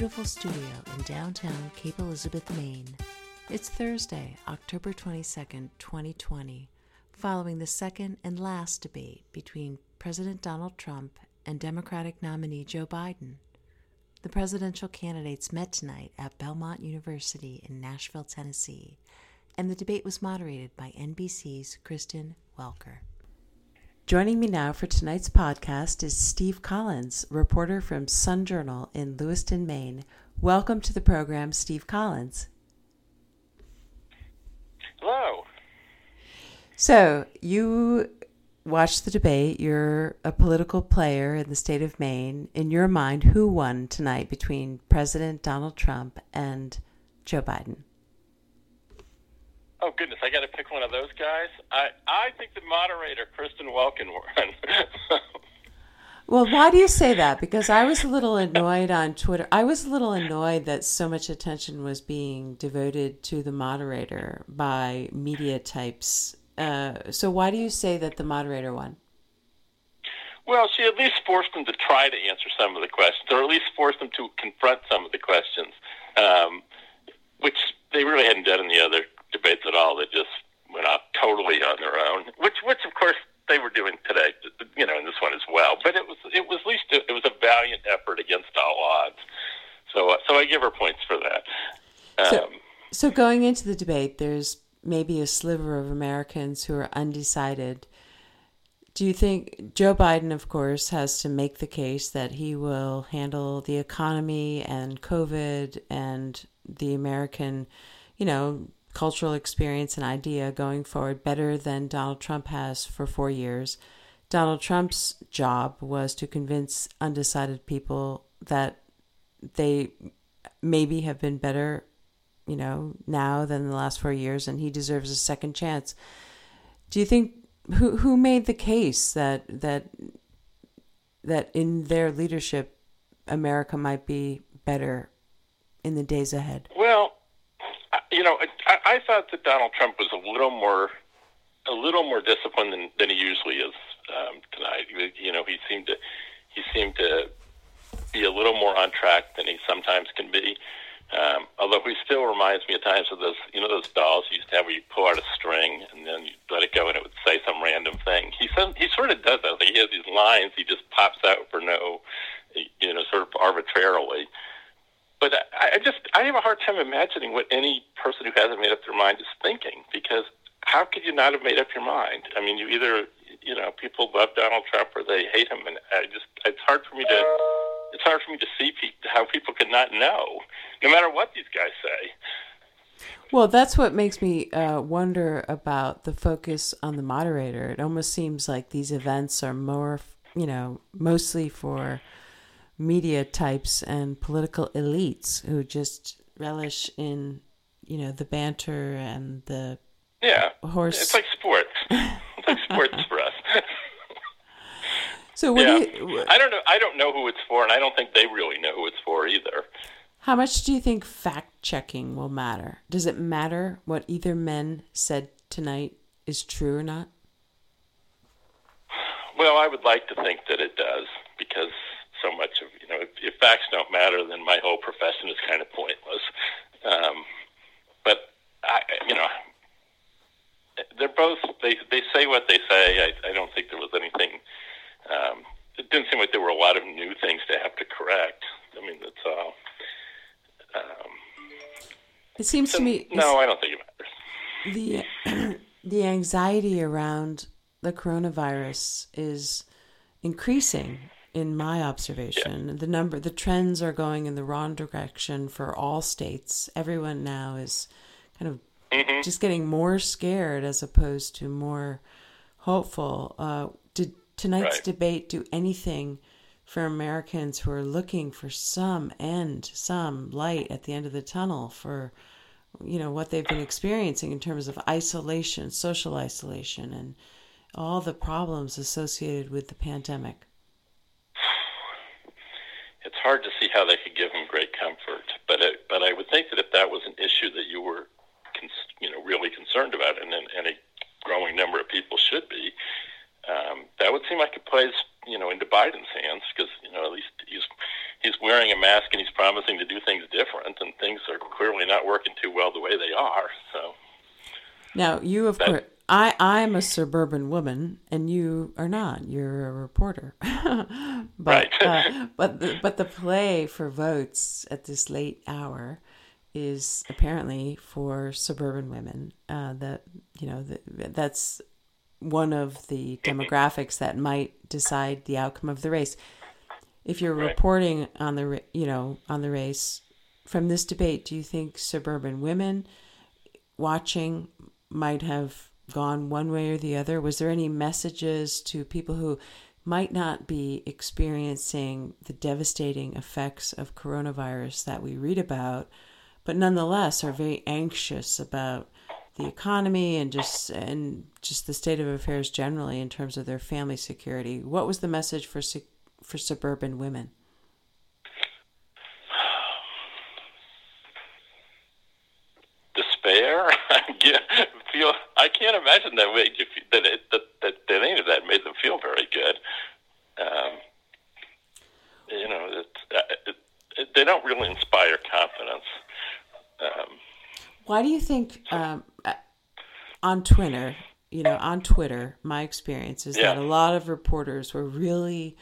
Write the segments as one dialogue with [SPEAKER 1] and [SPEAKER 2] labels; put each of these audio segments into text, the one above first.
[SPEAKER 1] beautiful studio in downtown Cape Elizabeth, Maine. It's Thursday, October 22nd, 2020, following the second and last debate between President Donald Trump and Democratic nominee Joe Biden. The presidential candidates met tonight at Belmont University in Nashville, Tennessee, and the debate was moderated by NBC's Kristen Welker. Joining me now for tonight's podcast is Steve Collins, reporter from Sun Journal in Lewiston, Maine. Welcome to the program, Steve Collins.
[SPEAKER 2] Hello.
[SPEAKER 1] So, you watched the debate. You're a political player in the state of Maine. In your mind, who won tonight between President Donald Trump and Joe Biden?
[SPEAKER 2] Oh goodness, I got to pick one of those guys. I I think the moderator, Kristen Welker, won.
[SPEAKER 1] well, why do you say that? Because I was a little annoyed on Twitter. I was a little annoyed that so much attention was being devoted to the moderator by media types. Uh, so why do you say that the moderator won?
[SPEAKER 2] Well, she at least forced them to try to answer some of the questions, or at least forced them to confront some of the questions, um, which they really hadn't done in the other debates at all. They just went off totally on their own, which, which of course they were doing today, you know, in this one as well. But it was, it was at least a, it was a valiant effort against all odds. So, uh, so I give her points for that.
[SPEAKER 1] Um, so, so going into the debate, there's maybe a sliver of Americans who are undecided. Do you think Joe Biden, of course, has to make the case that he will handle the economy and COVID and the American, you know, cultural experience and idea going forward better than Donald Trump has for four years. Donald Trump's job was to convince undecided people that they maybe have been better, you know, now than the last four years, and he deserves a second chance. Do you think who who made the case that that that in their leadership, America might be better in the days ahead?
[SPEAKER 2] Well, you know, I, I thought that Donald Trump was a little more, a little more disciplined than, than he usually is um, tonight. You know, he seemed to, he seemed to be a little more on track than he sometimes can be. Um, although he still reminds me at times of those, you know, those dolls you used to have where you pull out a string and then you let it go and it would say some random thing. He says he sort of does that. Like he has these lines he just pops out for no, you know, sort of arbitrarily. But I, I just I have a hard time imagining what any person who hasn't made up their mind is thinking because how could you not have made up your mind? I mean, you either you know people love Donald Trump or they hate him, and I just it's hard for me to it's hard for me to see pe- how people could not know, no matter what these guys say.
[SPEAKER 1] Well, that's what makes me uh, wonder about the focus on the moderator. It almost seems like these events are more, you know, mostly for media types and political elites who just relish in you know the banter and the
[SPEAKER 2] yeah
[SPEAKER 1] horse.
[SPEAKER 2] It's like sports. it's like sports for us.
[SPEAKER 1] so what
[SPEAKER 2] yeah.
[SPEAKER 1] do you?
[SPEAKER 2] I don't know. I don't know who it's for, and I don't think they really know who it's for either.
[SPEAKER 1] How much do you think fact checking will matter? Does it matter what either men said tonight is true or not?
[SPEAKER 2] Well, I would like to think that it does because so much of you know if, if facts don't matter, then my whole profession is kind of pointless. Um, but I, you know, they're both they they say what they say. I, I don't think there was anything. Um, it didn't seem like there were a lot of new things to have to correct. I mean, that's all. Um,
[SPEAKER 1] it seems
[SPEAKER 2] so,
[SPEAKER 1] to me.
[SPEAKER 2] No, I don't think it
[SPEAKER 1] matters. The the anxiety around the coronavirus is increasing in my observation. Yeah. The number, the trends are going in the wrong direction for all states. Everyone now is kind of mm-hmm. just getting more scared as opposed to more hopeful. Uh, did tonight's right. debate do anything for Americans who are looking for some end, some light at the end of the tunnel for? you know what they've been experiencing in terms of isolation social isolation and all the problems associated with the pandemic
[SPEAKER 2] it's hard to see how they could give them great comfort. But it, but I would think that if that was an issue that you were, cons- you know, really concerned about, and, and a growing number of people should be, um, that would seem like it plays, you know, into Biden's hands because you know at least he's he's wearing a mask and he's promising to do things different, and things are clearly not working too well the way they are. So
[SPEAKER 1] now you, of course, I I'm a suburban woman, and you are not. You're a reporter. but
[SPEAKER 2] right.
[SPEAKER 1] uh, but the, but the play for votes at this late hour is apparently for suburban women. Uh, that you know the, that's one of the demographics that might decide the outcome of the race. If you're
[SPEAKER 2] Right.
[SPEAKER 1] reporting on the you know on the race from this debate, do you think suburban women watching might have gone one way or the other? Was there any messages to people who might not be experiencing the devastating effects of coronavirus that we read about, but nonetheless are very anxious about the economy and just and just the state of affairs generally in terms of their family security? What was the message for for suburban women?
[SPEAKER 2] despair. I feel I can't imagine that made that, it, that that that any of that made them feel very good. Um, you know, it, it, it, they don't really inspire confidence. Um,
[SPEAKER 1] Why do you think um, uh, on Twitter, you know, on Twitter, my experience is that a lot of reporters were really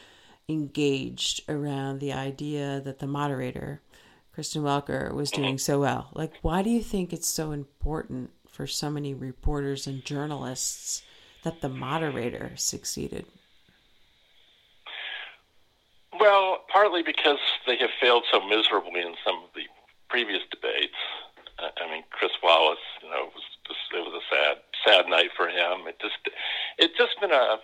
[SPEAKER 1] engaged around the idea that the moderator, Kristen Welker, was doing so well. Like, why do you think it's so important for so many reporters and journalists that the moderator succeeded?
[SPEAKER 2] well, partly because they have failed so miserably in some of the previous debates. Uh, I mean, Chris Wallace, you know, it was just, it was a sad, sad night for him. It just, it just been a,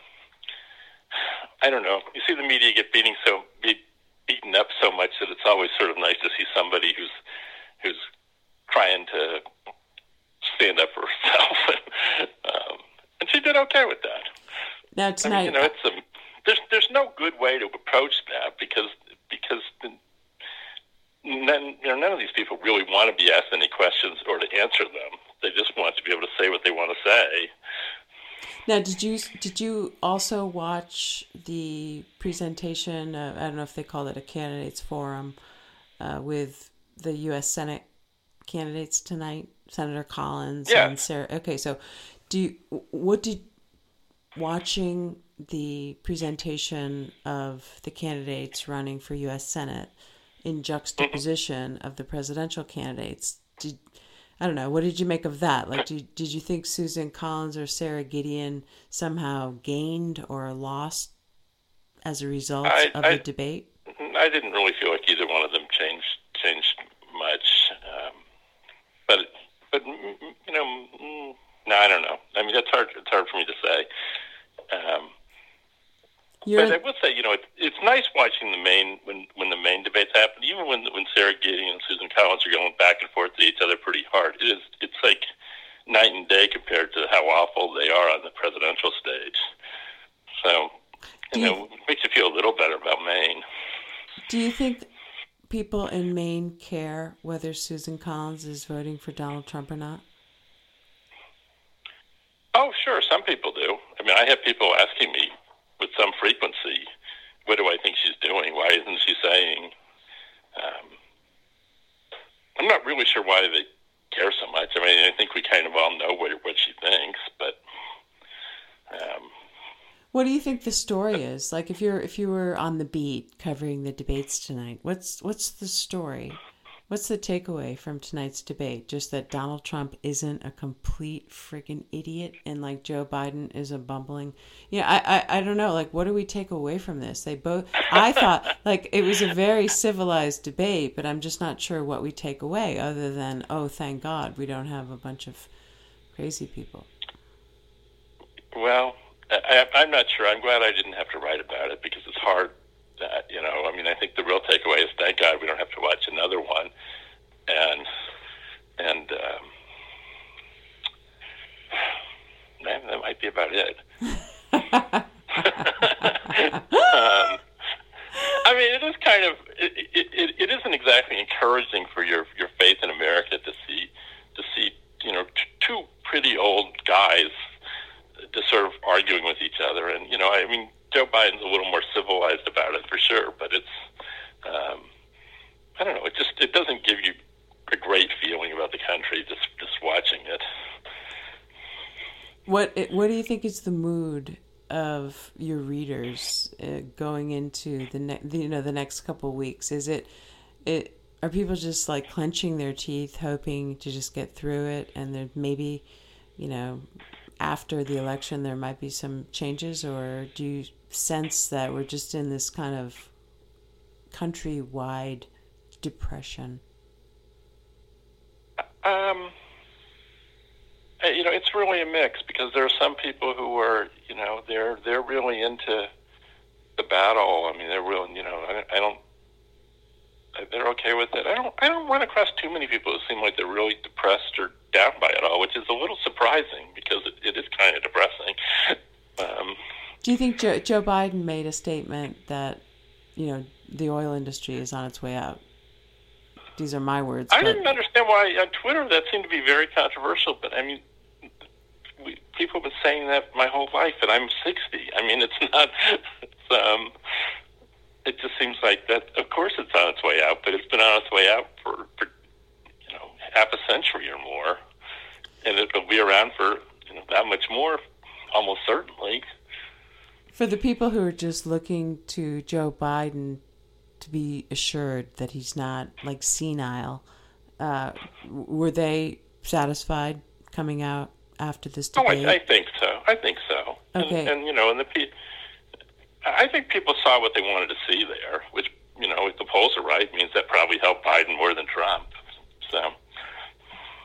[SPEAKER 2] I don't know. You see the media get beating so be, beaten up so much that it's always sort of nice to see somebody who's who's trying to stand up for herself. um, and she did okay with that.
[SPEAKER 1] Now
[SPEAKER 2] I
[SPEAKER 1] tonight,
[SPEAKER 2] mean, you know, it's a, there's there's no good way to approach that because because none you know none of these people really want to be asked any questions or to answer them. They just want to be able to say what they want to say.
[SPEAKER 1] Now, did you did you also watch the presentation? Uh, I don't know if they call it a candidates forum uh, with the U.S. Senate candidates tonight, Senator Collins
[SPEAKER 2] Yeah.
[SPEAKER 1] and Sara. Okay, so do you, what did watching the presentation of the candidates running for U.S. Senate in juxtaposition of the presidential candidates? Did I don't know. What did you make of that? Like, did, did you think Susan Collins or Sara Gideon somehow gained or lost as a result
[SPEAKER 2] I-
[SPEAKER 1] of
[SPEAKER 2] I-
[SPEAKER 1] the debate?
[SPEAKER 2] I didn't really feel like either one of them changed changed much, um, but but mm, mm, you know, mm, no, I don't know. I mean, that's hard. It's hard for me to say.
[SPEAKER 1] You're,
[SPEAKER 2] But I will say, you know, it, it's nice watching the Maine when when the Maine debates happen. Even when when Sara Gideon and Susan Collins are going back and forth at each other pretty hard. It is it's like night and day compared to how awful they are on the presidential stage. So, you
[SPEAKER 1] you-
[SPEAKER 2] know, it makes you feel a little better about Maine.
[SPEAKER 1] do you think people in Maine care whether Susan Collins is voting for Donald Trump or not?
[SPEAKER 2] Oh, sure, some people do. I mean, I have people asking me with some frequency, "What do I think she's doing? Why isn't she saying?" Um, I'm not really sure why they care so much. I mean, I think we kind of all know what what she thinks, but um,
[SPEAKER 1] What do you think the story is? Like if you're if you were on the beat covering the debates tonight, what's what's the story? What's the takeaway from tonight's debate? Just that Donald Trump isn't a complete freaking idiot and like Joe Biden is a bumbling. Yeah, I, I I don't know. Like what do we take away from this? They both I thought like it was a very civilized debate, but I'm just not sure what we take away other than oh thank God we don't have a bunch of crazy people.
[SPEAKER 2] well, I, I'm not sure. I'm glad I didn't have to write about it because it's hard. That you know, I mean, I think the real takeaway is thank God we don't have to watch another one, and and um, that, that might be about it. um, I mean, it is kind of it, it, it, isn't exactly encouraging for your your faith in America to see to see you know t- two pretty old guys just sort of arguing with each other. And you know, I mean, Joe Biden's a little more civilized about it for sure, but it's um, I don't know. It just it doesn't give you a great feeling about the country just just watching it.
[SPEAKER 1] What what do you think is the mood of your readers uh, going into the, ne- the, you know the next couple weeks? Is it it are people just like clenching their teeth, hoping to just get through it, and there maybe you know after the election there might be some changes, or do you sense that we're just in this kind of countrywide depression?
[SPEAKER 2] Um, you know, it's really a mix because there are some people who are, you know, they're they're really into the battle. I mean, they're really, you know, I, I don't. They're okay with it. I don't. I don't run across too many people who seem like they're really depressed or down by it all, which is a little surprising because it, it is kind of depressing. Um,
[SPEAKER 1] Do you think Joe, Joe Biden made a statement that, you know, the oil industry is on its way out? These are my words.
[SPEAKER 2] I didn't understand why on Twitter that seemed to be very controversial, but I mean, we, people have been saying that my whole life, and I'm 60. I mean, it's not. It's, um, it just seems like that. Of course, it's on its way out, but it's been on its way out for, for you know half a century or more, and it'll be around for you know that much more, almost certainly.
[SPEAKER 1] For the people who are just looking to Joe Biden to be assured that he's not like senile, uh, were they satisfied coming out after this debate?
[SPEAKER 2] Oh, I, I think so. I think so.
[SPEAKER 1] Okay.
[SPEAKER 2] And, and you know, and the I think people saw what they wanted to see there, which you know, if the polls are right, means that probably helped Biden more than Trump. So.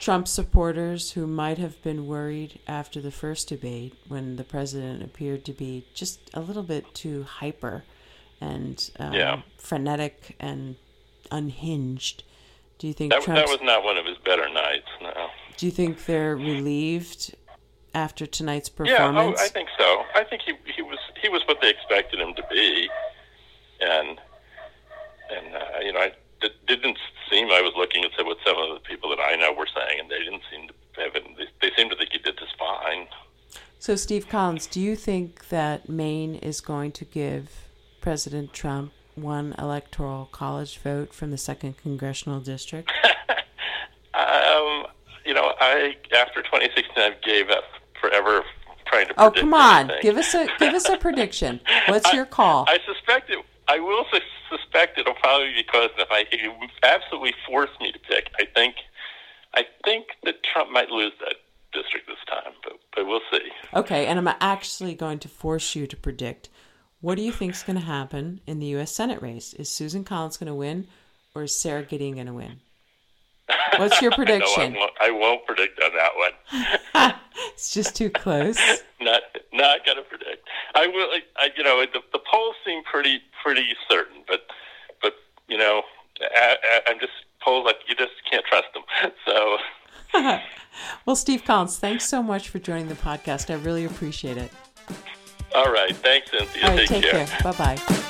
[SPEAKER 1] Trump supporters who might have been worried after the first debate when the president appeared to be just a little bit too hyper and um,
[SPEAKER 2] yeah.
[SPEAKER 1] frenetic and unhinged. Do you think
[SPEAKER 2] that, that was not one of his better nights? No.
[SPEAKER 1] Do you think they're relieved after tonight's performance?
[SPEAKER 2] Yeah, oh, I think so. I think he he was he was what they expected him to be, and and uh, you know, I, it didn't seem I was looking at what some of the people that I know were saying, and they didn't seem to have it. They, they seemed to think he did just fine.
[SPEAKER 1] So, Steve Collins, do you think that Maine is going to give President Trump one electoral college vote from the second congressional district?
[SPEAKER 2] um, you know, I after 2016, I gave up forever trying to.
[SPEAKER 1] Oh, come on!
[SPEAKER 2] Anything.
[SPEAKER 1] Give us a give us a prediction. What's your call?
[SPEAKER 2] I, I suspect it. I will suspect it'll probably be close enough. I he absolutely forced me to pick. I think, I think that Trump might lose that district this time, but but we'll see.
[SPEAKER 1] Okay, and I'm actually going to force you to predict. What do you think is going to happen in the U.S. Senate race? Is Susan Collins going to win, or is Sara Gideon going to win? What's your prediction?
[SPEAKER 2] no, I, won't, I won't predict on that one.
[SPEAKER 1] it's just too close.
[SPEAKER 2] not not to predict. I will. I, you know, the, the polls seem pretty pretty certain, but but you know, I, I, I'm just polls like you just can't trust them. So.
[SPEAKER 1] well, Steve Collins, thanks so much for joining the podcast. I really appreciate it.
[SPEAKER 2] All right. Thanks, Cynthia.
[SPEAKER 1] All right,
[SPEAKER 2] take,
[SPEAKER 1] take care. care. Bye bye.